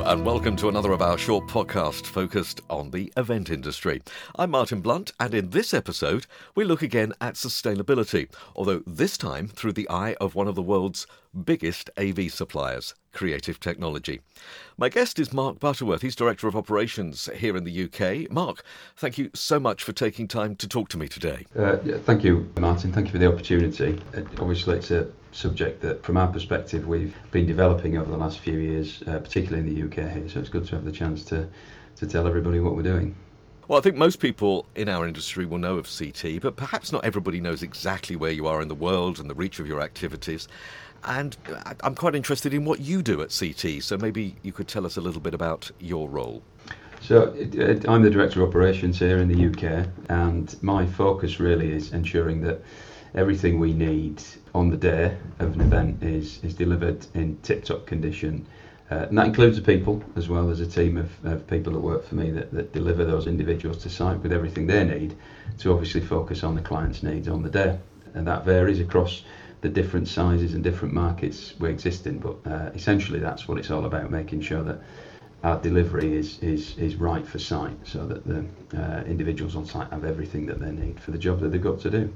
And welcome to another of our short podcasts focused on the event industry. I'm Martin Blunt, and in this episode, we look again at sustainability, although this time through the eye of one of the world's biggest AV suppliers, Creative Technology. My guest is Marc Butterworth. He's Director of Operations here in the UK. Marc, thank you so much for taking time to talk to me today. Uh, thank you, Martin. Thank you for the opportunity. Uh, obviously, it's a subject that, from our perspective, we've been developing over the last few years, uh, particularly in the UK here. So it's good to have the chance to, to tell everybody what we're doing. Well, I think most people in our industry will know of CT, but perhaps not everybody knows exactly where you are in the world and the reach of your activities. And I'm quite interested in what you do at CT, so maybe you could tell us a little bit about your role. So, I'm the Director of Operations here in the UK, and my focus really is ensuring that everything we need on the day of an event is, is delivered in tip top condition. Uh, and that includes the people as well as a team of, of people that work for me that, that deliver those individuals to site with everything they need to obviously focus on the client's needs on the day. And that varies across the different sizes and different markets we exist in. But uh, essentially, that's what it's all about making sure that our delivery is, is, is right for site so that the uh, individuals on site have everything that they need for the job that they've got to do.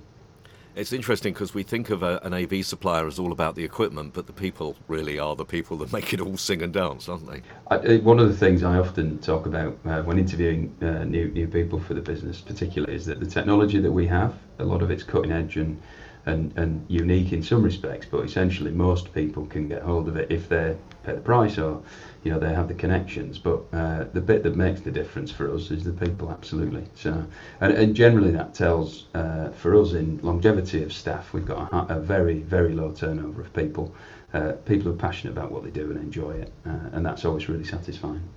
It's interesting because we think of a, an AV supplier as all about the equipment, but the people really are the people that make it all sing and dance, aren't they? I, one of the things I often talk about uh, when interviewing uh, new new people for the business, particularly, is that the technology that we have, a lot of it's cutting edge and and, and unique in some respects, but essentially most people can get hold of it if they pay the price or you know they have the connections. But uh, the bit that makes the difference for us is the people, absolutely. So, and, and generally that tells uh, for us in longevity of staff, we've got a, a very very low turnover of people. Uh, people are passionate about what they do and enjoy it, uh, and that's always really satisfying.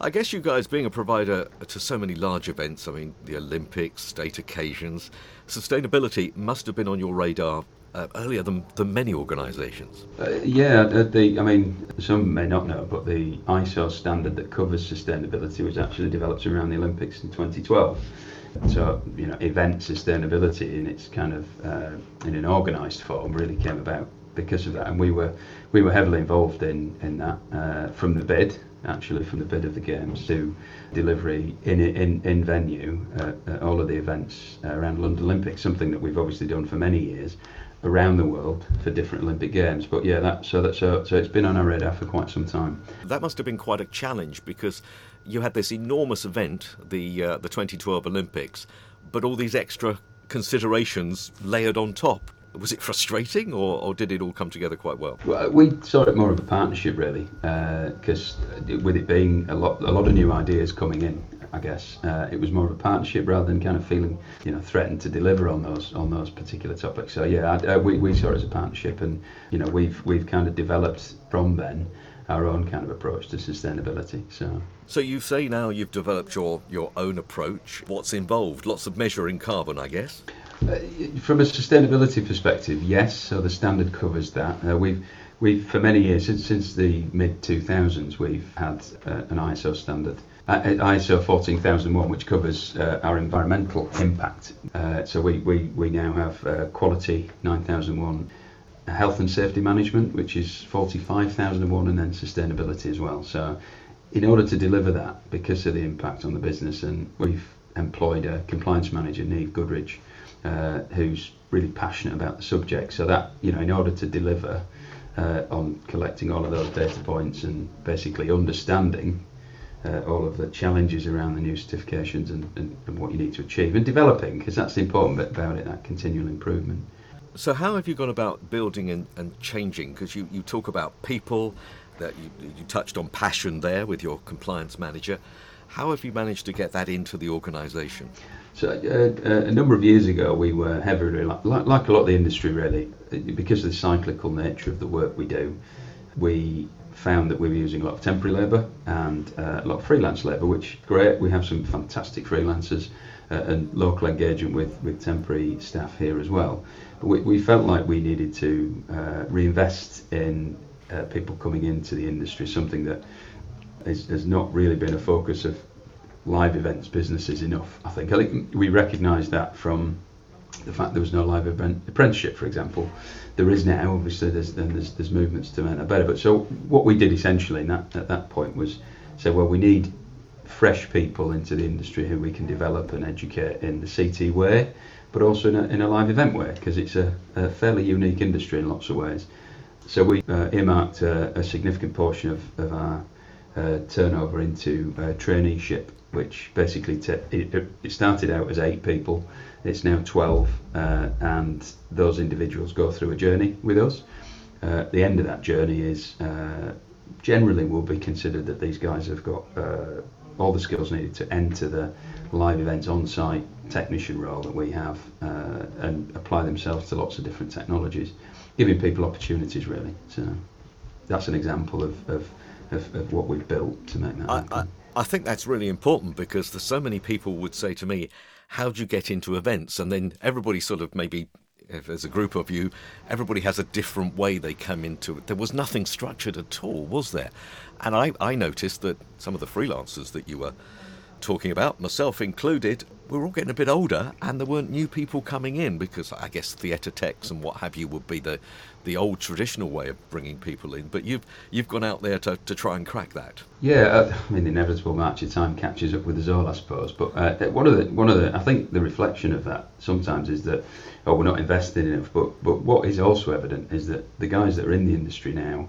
I guess you guys, being a provider to so many large events, I mean, the Olympics, state occasions, sustainability must have been on your radar uh, earlier than, than many organisations. Uh, yeah, the, I mean, some may not know, but the ISO standard that covers sustainability was actually developed around the Olympics in 2012. So, you know, event sustainability in its kind of uh, in an organised form really came about because of that, and we were we were heavily involved in in that uh, from the bid actually from the bid of the games to delivery in in, in venue uh, at all of the events around London Olympics, something that we've obviously done for many years around the world for different Olympic games. But yeah, that so that so, so it's been on our radar for quite some time. That must have been quite a challenge because you had this enormous event, the uh, the 2012 Olympics, but all these extra considerations layered on top was it frustrating or, or did it all come together quite well? well we saw it more of a partnership really because uh, with it being a lot a lot of new ideas coming in I guess uh, it was more of a partnership rather than kind of feeling you know threatened to deliver on those on those particular topics. So yeah I, uh, we, we saw it as a partnership and you know we've we've kind of developed from then our own kind of approach to sustainability so. So you say now you've developed your your own approach. What's involved? Lots of measuring carbon I guess from a sustainability perspective, yes. So the standard covers that. Uh, we've we've for many years since since the mid 2000s we've had uh, an ISO standard. Uh, ISO 14001, which covers uh, our environmental impact. Uh, so we, we, we now have quality 9001, health and safety management, which is 45001, and then sustainability as well. So in order to deliver that, because of the impact on the business, and we've employed a compliance manager, Neve Goodridge, uh, who's really passionate about the subject. So that you know, in order to deliver uh, on collecting all of those data points and basically understanding uh, all of the challenges around the new certifications and, and, and what you need to achieve and developing, because that's the important bit about it, that continual improvement. So, how have you gone about building and, and changing? Because you, you talk about people, that you, you touched on passion there with your compliance manager. How have you managed to get that into the organisation? So uh, uh, a number of years ago, we were heavily, like, like a lot of the industry really, because of the cyclical nature of the work we do, we found that we were using a lot of temporary labour and uh, a lot of freelance labour, which great. We have some fantastic freelancers uh, and local engagement with, with temporary staff here as well. But we, we felt like we needed to uh, reinvest in uh, people coming into the industry, something that is, has not really been a focus of live events businesses enough. I think. I think we recognise that from the fact there was no live event apprenticeship, for example. There is now, obviously, there's then there's, there's movements to make that better. But so what we did essentially that, at that point was say, well, we need fresh people into the industry who we can develop and educate in the CT way, but also in a, in a live event way, because it's a, a, fairly unique industry in lots of ways. So we uh, earmarked a, a, significant portion of, of our uh, turnover into uh, traineeship, which basically t- it, it, started out as eight people. It's now 12, uh, and those individuals go through a journey with us. Uh, the end of that journey is uh, generally will be considered that these guys have got uh, all the skills needed to enter the live events on-site technician role that we have uh, and apply themselves to lots of different technologies, giving people opportunities really. So that's an example of, of, of, of what we've built to make that I, happen. I, think that's really important because there's so many people would say to me, how do you get into events? And then everybody sort of maybe if there's a group of you, everybody has a different way they come into it. There was nothing structured at all, was there? And I, I noticed that some of the freelancers that you were talking about, myself included, we were all getting a bit older and there weren't new people coming in because I guess theatre techs and what have you would be the, the old traditional way of bringing people in. But you've you've gone out there to, to try and crack that. Yeah, uh, I mean the inevitable march of time catches up with us all, I suppose. But uh, one of the one of the I think the reflection of that sometimes is that oh we're not investing enough. But but what is also evident is that the guys that are in the industry now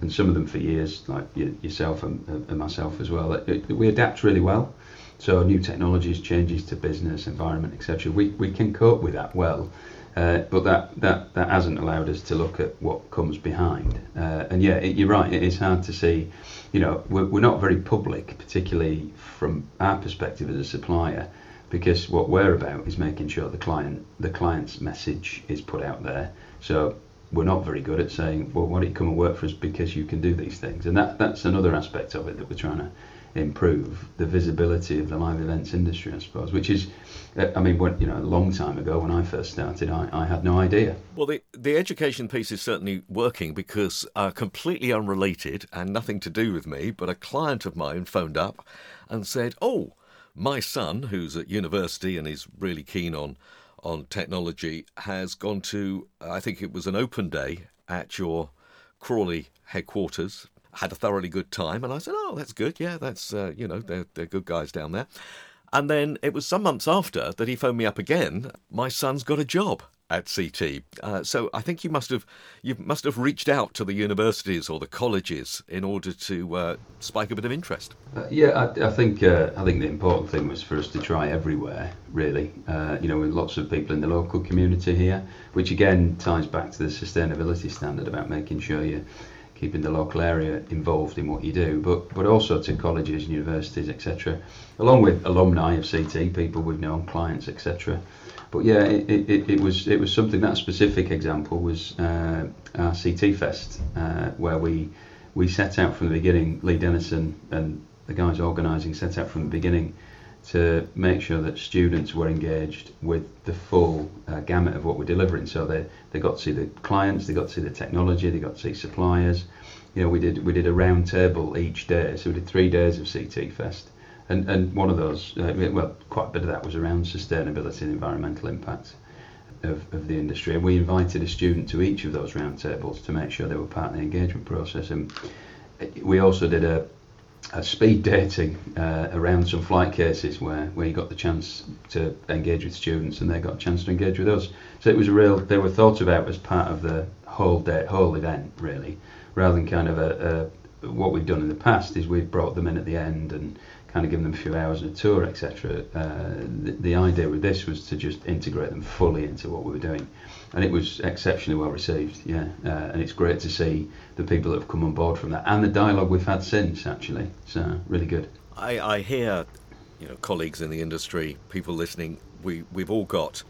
and some of them for years, like yourself and, and myself as well, we adapt really well. So new technologies, changes to business, environment, etc. We, we can cope with that well, uh, but that, that, that hasn't allowed us to look at what comes behind. Uh, and yeah, it, you're right. It is hard to see. You know, we're, we're not very public, particularly from our perspective as a supplier, because what we're about is making sure the client the client's message is put out there. So we're not very good at saying, well, why don't you come and work for us because you can do these things? And that, that's another aspect of it that we're trying to improve the visibility of the live events industry, I suppose, which is, uh, I mean, when, you know, a long time ago when I first started, I, I had no idea. Well, the, the education piece is certainly working because, uh, completely unrelated and nothing to do with me, but a client of mine phoned up and said, oh, my son, who's at university and is really keen on on technology, has gone to, I think it was an open day at your Crawley headquarters had a thoroughly good time. And I said, oh, that's good. Yeah, that's, uh, you know, they're, they're good guys down there. And then it was some months after that he phoned me up again. My son's got a job at CT. Uh, so I think you must have you must have reached out to the universities or the colleges in order to uh, spike a bit of interest. Uh, yeah, I, I think uh, I think the important thing was for us to try everywhere. Really, uh, you know, with lots of people in the local community here, which again ties back to the sustainability standard about making sure you keeping the local area involved in what you do, but but also to colleges, and universities, etc., along with alumni of CT, people we've known, clients, etc. But yeah, it, it, it, was it was something that specific example was uh, our CT Fest, uh, where we we set out from the beginning. Lee Dennison and the guys organising set out from the beginning to make sure that students were engaged with the full uh, gamut of what we're delivering. So they, they got to see the clients, they got to see the technology, they got to see suppliers. You know, we did we did a round table each day, so we did three days of CT Fest, and and one of those, uh, well, quite a bit of that was around sustainability and environmental impacts of, of the industry, and we invited a student to each of those round tables to make sure they were part of the engagement process, and we also did a speed dating uh, around some flight cases where, where you got the chance to engage with students and they got a chance to engage with us. So it was a real, they were thought about as part of the whole day, whole event really, rather than kind of a, a what we've done in the past is we've brought them in at the end and kind of giving them a few hours on a tour, etc. Uh, the, the idea with this was to just integrate them fully into what we were doing and it was exceptionally well received. Yeah, uh, and it's great to see the people that have come on board from that, and the dialogue we've had since. Actually, so really good. I, I hear, you know, colleagues in the industry, people listening. We we've all got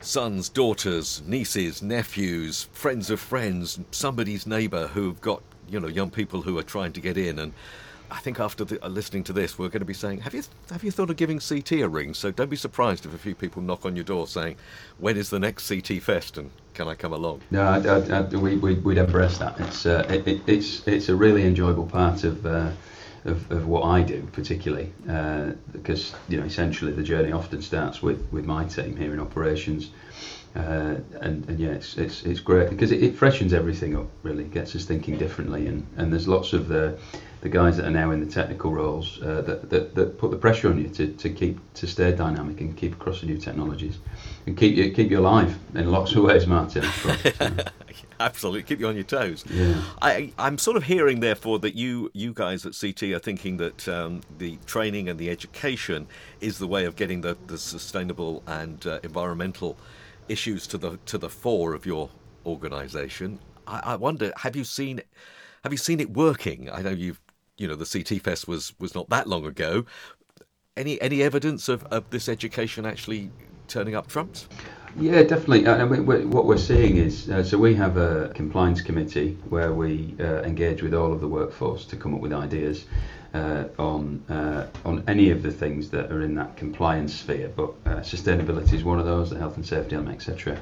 sons, daughters, nieces, nephews, friends of friends, somebody's neighbour who've got you know young people who are trying to get in and I think after the, uh, listening to this, we're going to be saying, have you have you thought of giving CT a ring? So don't be surprised if a few people knock on your door saying, when is the next CT Fest and can I come along? No, I, I, I, we, we, would embrace that. It's, uh, it, it, it's, it's a really enjoyable part of, uh, of, of what I do, particularly uh, because you know essentially the journey often starts with, with my team here in operations, uh, and, and yeah, it's, it's, it's great because it, it, freshens everything up. Really gets us thinking differently, and, and there's lots of the the guys that are now in the technical roles uh, that, that, that put the pressure on you to, to keep to stay dynamic and keep across the new technologies and keep you keep you alive in lots of ways, Martin. Absolutely, keep you on your toes. Yeah. I, I'm sort of hearing, therefore, that you you guys at CT are thinking that um, the training and the education is the way of getting the, the sustainable and uh, environmental issues to the to the fore of your organisation. I, I wonder, have you seen have you seen it working? I know you've you know the CT Fest was was not that long ago. Any any evidence of, of this education actually turning up trumps? Yeah, definitely. I mean, what we're seeing is uh, so we have a compliance committee where we uh, engage with all of the workforce to come up with ideas uh, on uh, on any of the things that are in that compliance sphere. But uh, sustainability is one of those, the health and safety element, etc.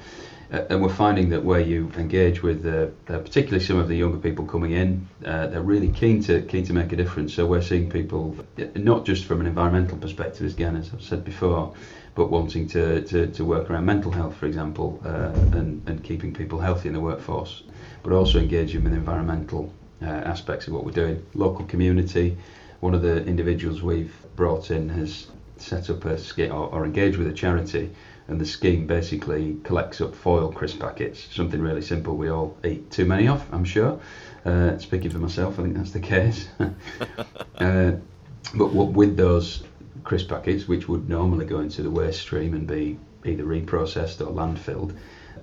Uh, and we're finding that where you engage with, particularly some of the younger people coming in, they're really keen to keen to make a difference. So we're seeing people not just from an environmental perspective, as again as I've said before but wanting to, to, to work around mental health, for example, uh, and, and keeping people healthy in the workforce, but also engaging with environmental uh, aspects of what we're doing. Local community, one of the individuals we've brought in has set up a or, or engaged with a charity and the scheme basically collects up foil crisp packets, something really simple we all eat too many of, I'm sure. Uh, speaking for myself, I think that's the case. uh, but what, with those crisp packets, which would normally go into the waste stream and be either reprocessed or landfilled,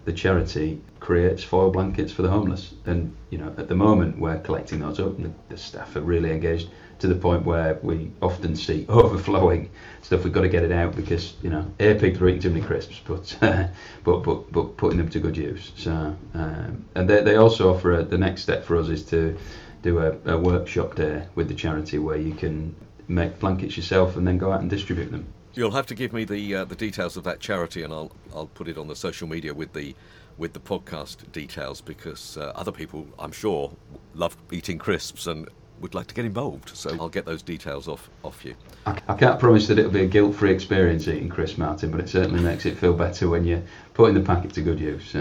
the charity creates foil blankets for the homeless. And you know, at the moment, we're collecting those up, the, the staff are really engaged to the point where we often see overflowing stuff. We've got to get it out because you know, a people are eating too many crisps, but uh, but but but putting them to good use. So um, and they they also offer a, the next step for us is to do a, a workshop day with the charity where you can make blankets yourself and then go out and distribute them. You'll have to give me the uh, the details of that charity, and I'll I'll put it on the social media with the with the podcast details because uh, other people, I'm sure, love eating crisps and would like to get involved. So I'll get those details off off you. I, I can't promise that it'll be a guilt-free experience eating crisps, Martin, but it certainly makes it feel better when you're putting the packet to good use.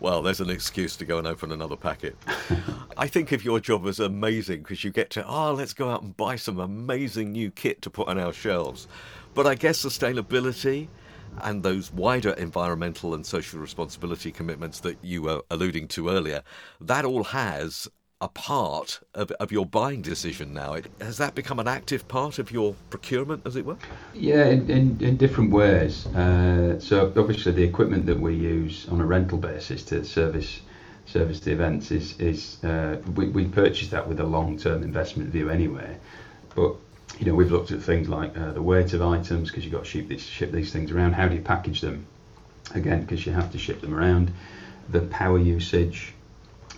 Well, there's an excuse to go and open another packet. I think of your job as amazing because you get to, oh, let's go out and buy some amazing new kit to put on our shelves. But I guess sustainability and those wider environmental and social responsibility commitments that you were alluding to earlier, that all has a part of, of your buying decision now. It, has that become an active part of your procurement, as it were? Yeah, in, in, in different ways. Uh, so obviously, the equipment that we use on a rental basis to service service the events is is uh, we, we purchase that with a long term investment view anyway. But you know, we've looked at things like uh, the weight of items because you've got to ship these, ship these things around. How do you package them? Again, because you have to ship them around. The power usage,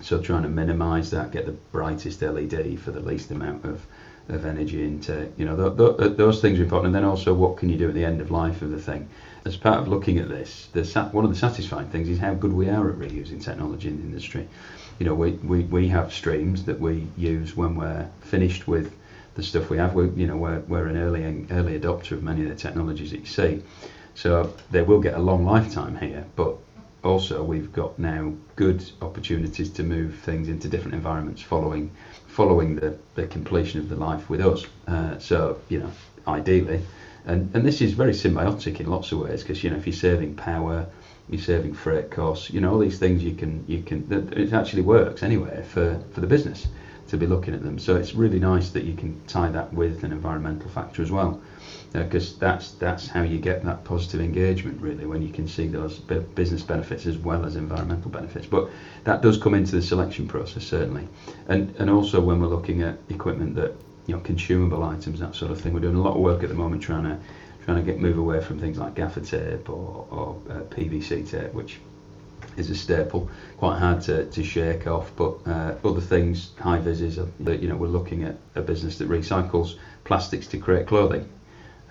so trying to minimise that, get the brightest LED for the least amount of, of energy into, you know, th- th- those things are important. And then also, what can you do at the end of life of the thing? As part of looking at this, the sat- one of the satisfying things is how good we are at reusing technology in the industry. You know, we, we, we have streams that we use when we're finished with the stuff we have. We, you know, we're, we're an early early adopter of many of the technologies that you see. So they will get a long lifetime here, but also we've got now good opportunities to move things into different environments following following the, the completion of the life with us. Uh, so you know, ideally, and and this is very symbiotic in lots of ways because you know if you're saving power, you're saving freight costs, you know all these things you can you can it actually works anyway for for the business to be looking at them. So it's really nice that you can tie that with an environmental factor as well. Because uh, that's that's how you get that positive engagement really when you can see those business benefits as well as environmental benefits. But that does come into the selection process certainly. And and also when we're looking at equipment that you know consumable items that sort of thing we're doing a lot of work at the moment trying to trying to get move away from things like gaffer tape or, or uh, PVC tape which is a staple, quite hard to, to shake off. But uh, other things, high vises, that you know, we're looking at a business that recycles plastics to create clothing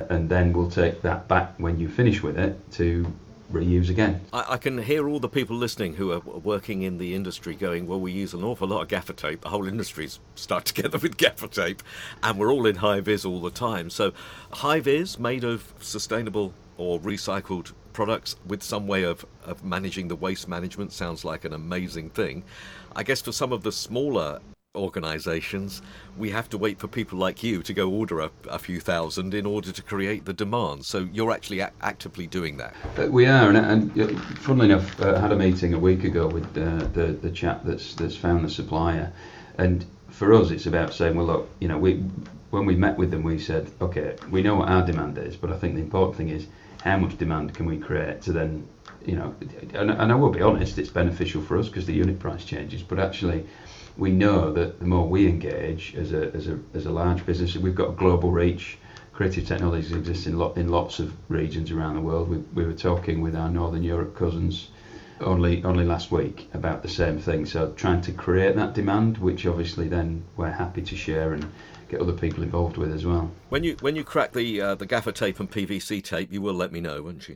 and then we'll take that back when you finish with it to reuse again. I, I, can hear all the people listening who are working in the industry going, well, we use an awful lot of gaffer tape. The whole industry's stuck together with gaffer tape, and we're all in high vis all the time. So, high vis made of sustainable or recycled products with some way of, of managing the waste management sounds like an amazing thing. I guess for some of the smaller organisations, we have to wait for people like you to go order a, a, few thousand in order to create the demand. So you're actually a- actively doing that. Uh, we are, and, and funnily enough, uh, I had a meeting a week ago with uh, the the chap that's that's found the supplier, and for us, it's about saying, well, look, you know, we when we met with them, we said, okay, we know what our demand is, but I think the important thing is how much demand can we create to then you know, and, and I will be honest, it's beneficial for us because the unit price changes, but actually we know that the more we engage as a, as a, as a large business, we've got global reach. Creative technologies exist in, lot, in lots of regions around the world. We, we were talking with our Northern Europe cousins only only last week about the same thing. So trying to create that demand, which obviously then we're happy to share and get other people involved with as well. When you when you crack the uh, the gaffer tape and PVC tape, you will let me know, won't you?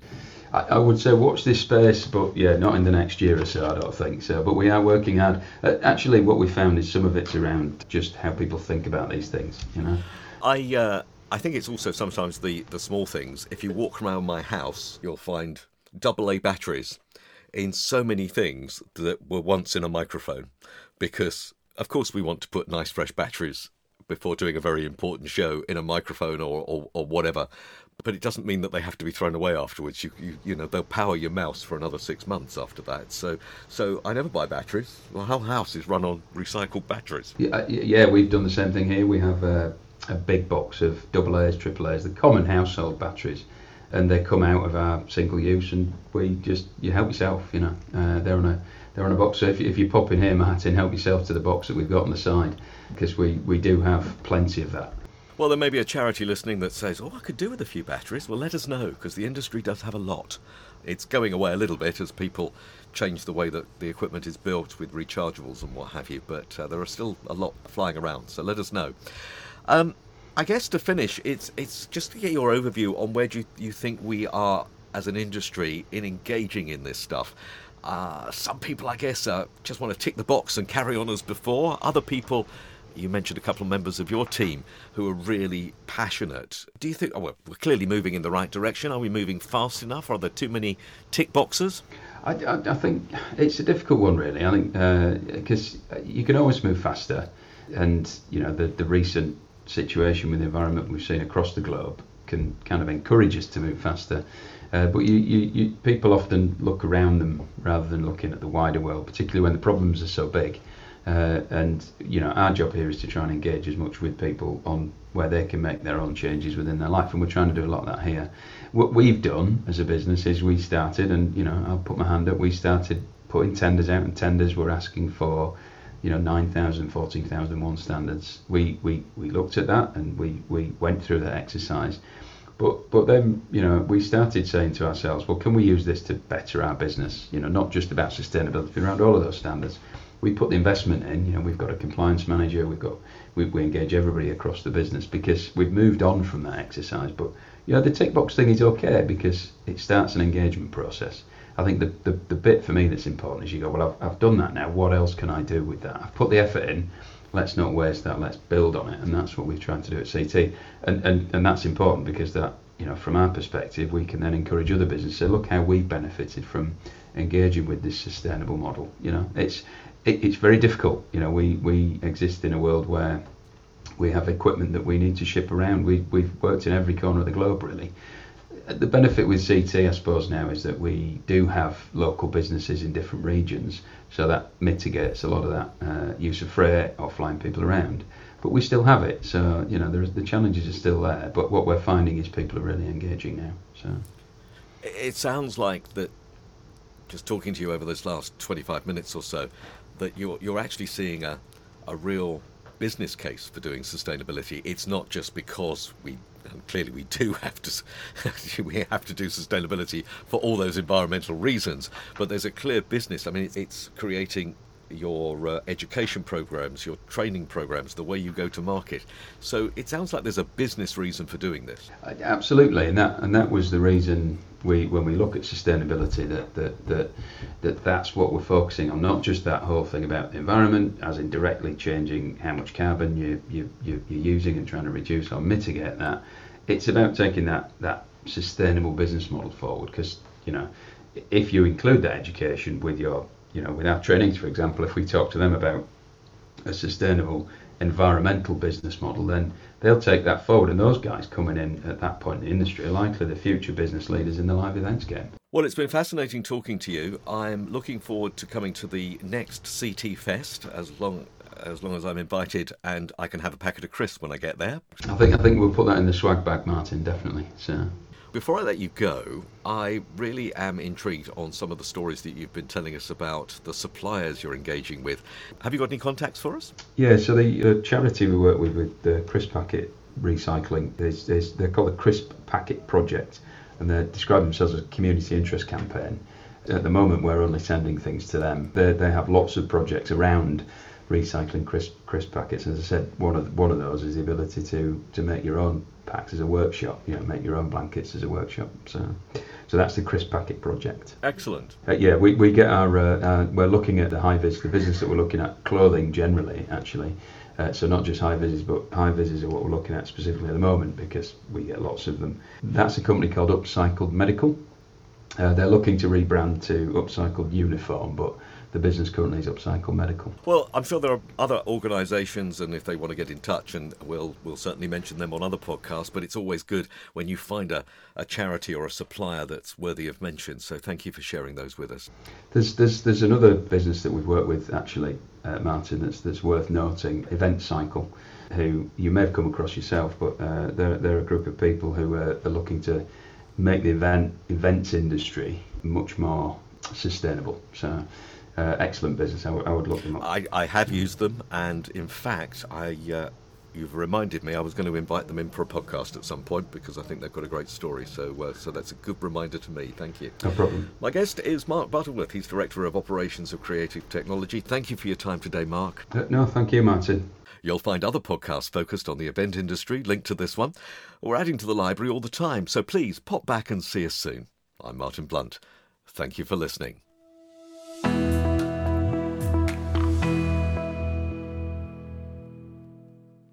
I, I, would say watch this space, but yeah, not in the next year or so. I don't think so. But we are working hard. Uh, actually, what we found is some of it's around just how people think about these things. You know, I. Uh, I think it's also sometimes the, the small things. If you walk around my house, you'll find double A batteries in so many things that were once in a microphone because of course we want to put nice fresh batteries before doing a very important show in a microphone or, or, or whatever. But it doesn't mean that they have to be thrown away afterwards. You, you, you know, they'll power your mouse for another six months after that. So, so I never buy batteries. My whole house is run on recycled batteries. Yeah, uh, yeah we've done the same thing here. We have a, a big box of double A's, triple A's, the common household batteries and they come out of our single use, and we just you help yourself. You know, uh, they're on a they're on a box. So if, if you pop in here, Martin, help yourself to the box that we've got on the side, because we we do have plenty of that. Well, there may be a charity listening that says, "Oh, I could do with a few batteries." Well, let us know because the industry does have a lot. It's going away a little bit as people change the way that the equipment is built with rechargeables and what have you, but uh, there are still a lot flying around. So let us know. Um, I guess to finish, it's it's just to get your overview on where do you, you think we are as an industry in engaging in this stuff. Uh, some people, I guess, uh, just want to tick the box and carry on as before. Other people, you mentioned a couple of members of your team who are really passionate. Do you think, oh, well, we're clearly moving in the right direction? Are we moving fast enough? Are there too many tick boxes? I, I, I think it's a difficult one, really. I think because uh, you can always move faster, and you know the the recent situation with the environment we've seen across the globe can kind of encourage us to move faster. Uh, but you, you, you, people often look around them rather than looking at the wider world, particularly when the problems are so big. Uh, and you know, our job here is to try and engage as much with people on where they can make their own changes within their life, and we're trying to do a lot of that here. What we've done as a business is we started, and you know, I'll put my hand up. We started putting tenders out, and tenders were asking for you know 9,000, 14,001 standards. We, we, we looked at that and we, we went through that exercise. But, but then, you know, we started saying to ourselves, well, can we use this to better our business? You know, not just about sustainability, but around all of those standards. We put the investment in, you know, we've got a compliance manager, we've got, we, we engage everybody across the business because we've moved on from that exercise. But, you know, the tick box thing is okay because it starts an engagement process. I think the, the, the bit for me that's important is you go, well, I've, I've done that now. What else can I do with that? I've put the effort in. Let's not waste that. Let's build on it. And that's what we've tried to do at CT. And, and, and that's important because that, you know, from our perspective, we can then encourage other businesses. Say, look how we benefited from engaging with this sustainable model. You know, it's it, it's very difficult. You know, we, we exist in a world where we have equipment that we need to ship around. We, we've worked in every corner of the globe, really the benefit with CT, I suppose, now is that we do have local businesses in different regions, so that mitigates a lot of that uh, use of freight or flying people around. But we still have it, so you know the challenges are still there. But what we're finding is people are really engaging now. So it sounds like that. Just talking to you over this last 25 minutes or so, that you're you're actually seeing a a real business case for doing sustainability. It's not just because we and clearly we do have to we have to do sustainability for all those environmental reasons, but there's a clear business. I mean, it's creating your uh, education programs, your training programs, the way you go to market. So it sounds like there's a business reason for doing this. Uh, absolutely, and that and that was the reason we when we look at sustainability that that that, that that's what we're focusing on, not just that whole thing about the environment, as in directly changing how much carbon you, you, you you're using and trying to reduce or mitigate that. It's about taking that that sustainable business model forward because you know if you include that education with your you know with our trainings for example if we talk to them about a sustainable environmental business model then they'll take that forward and those guys coming in at that point in the industry are likely the future business leaders in the live events game well, it's been fascinating talking to you. I'm looking forward to coming to the next CT Fest as long as long as I'm invited and I can have a packet of crisps when I get there. I think I think we'll put that in the swag bag, Martin. Definitely. So. Before I let you go, I really am intrigued on some of the stories that you've been telling us about the suppliers you're engaging with. Have you got any contacts for us? Yeah, so the uh, charity we work with with the crisp packet recycling is, is they're called the Crisp Packet Project, and they describe themselves as a community interest campaign. At the moment, we're only sending things to them. They, they have lots of projects around recycling crisp crisp packets. As I said, one of one of those is the ability to to make your own packs as a workshop. You know, make your own blankets as a workshop. So, so that's the crisp packet project. Excellent. Uh, yeah, we, we get our uh, uh, we're looking at the high vis, the business that we're looking at clothing generally actually. Uh, so not just high vises, but high vises are what we're looking at specifically at the moment because we get lots of them. That's a company called Upcycled Medical. Uh, they're looking to rebrand to Upcycled Uniform, but the business currently is Upcycle Medical. Well, I'm sure there are other organisations, and if they want to get in touch, and we'll we'll certainly mention them on other podcasts. But it's always good when you find a, a charity or a supplier that's worthy of mention. So thank you for sharing those with us. There's there's there's another business that we've worked with actually, uh, Martin. That's that's worth noting. Event Cycle, who you may have come across yourself, but uh, they're they're a group of people who are, are looking to make the event events industry much more sustainable. So uh, excellent business. I, w- I would look them up. I, I have used them, and in fact, I uh, you've reminded me I was going to invite them in for a podcast at some point because I think they've got a great story. So, uh, so that's a good reminder to me. Thank you. No problem. My guest is Marc Butterworth. He's director of operations of Creative Technology. Thank you for your time today, Marc. Uh, no, thank you, Martin. You'll find other podcasts focused on the event industry linked to this one. We're adding to the library all the time, so please pop back and see us soon. I'm Martin Blunt. Thank you for listening.